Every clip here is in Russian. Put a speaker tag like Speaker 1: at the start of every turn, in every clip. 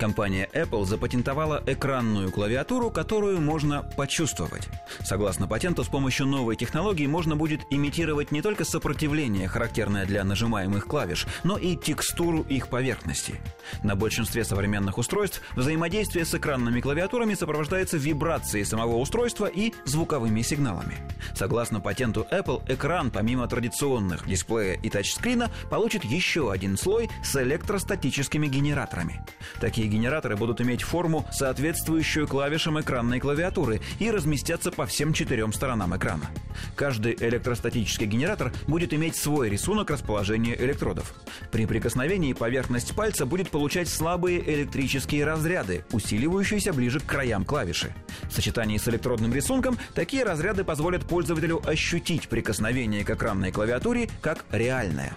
Speaker 1: Компания Apple запатентовала экранную клавиатуру, которую можно почувствовать. Согласно патенту, с помощью новой технологии можно будет имитировать не только сопротивление, характерное для нажимаемых клавиш, но и текстуру их поверхности. На большинстве современных устройств взаимодействие с экранными клавиатурами сопровождается вибрацией самого устройства и звуковыми сигналами. Согласно патенту Apple, экран, помимо традиционных дисплея и тачскрина, получит еще один слой с электростатическими генераторами. Такие генераторы будут иметь форму, соответствующую клавишам экранной клавиатуры и разместятся по всем четырем сторонам экрана. Каждый электростатический генератор будет иметь свой рисунок расположения электродов. При прикосновении поверхность пальца будет получать слабые электрические разряды, усиливающиеся ближе к краям клавиши. В сочетании с электродным рисунком такие разряды позволят пользователю ощутить прикосновение к экранной клавиатуре как реальное.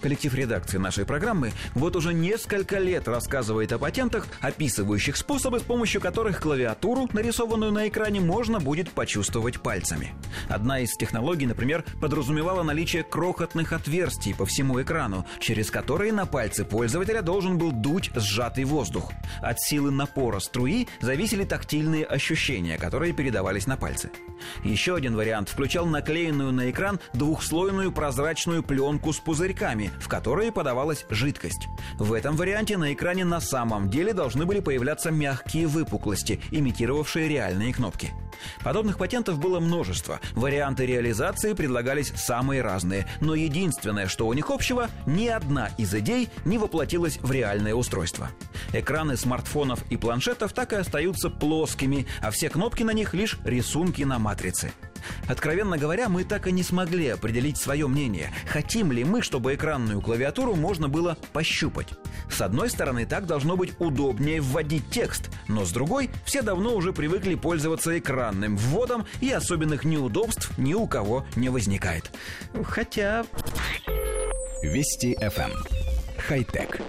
Speaker 1: Коллектив редакции нашей программы вот уже несколько лет рассказывает о патентах, описывающих способы, с помощью которых клавиатуру, нарисованную на экране, можно будет почувствовать пальцами. Одна из технологий, например, подразумевала наличие крохотных отверстий по всему экрану, через которые на пальцы пользователя должен был дуть сжатый воздух. От силы напора струи зависели тактильные ощущения, которые передавались на пальцы. Еще один вариант включал наклеенную на экран двухслойную прозрачную пленку с пузырьками, в которые подавалась жидкость. В этом варианте на экране на самом деле должны были появляться мягкие выпуклости, имитировавшие реальные кнопки. Подобных патентов было множество. Варианты реализации предлагались самые разные. Но единственное, что у них общего, ни одна из идей не воплотилась в реальное устройство. Экраны смартфонов и планшетов так и остаются плоскими, а все кнопки на них лишь рисунки на матрице. Откровенно говоря, мы так и не смогли определить свое мнение. Хотим ли мы, чтобы экранную клавиатуру можно было пощупать? С одной стороны, так должно быть удобнее вводить текст, но с другой, все давно уже привыкли пользоваться экранным вводом, и особенных неудобств ни у кого не возникает. Хотя...
Speaker 2: Вести FM. Эм. Хай-тек.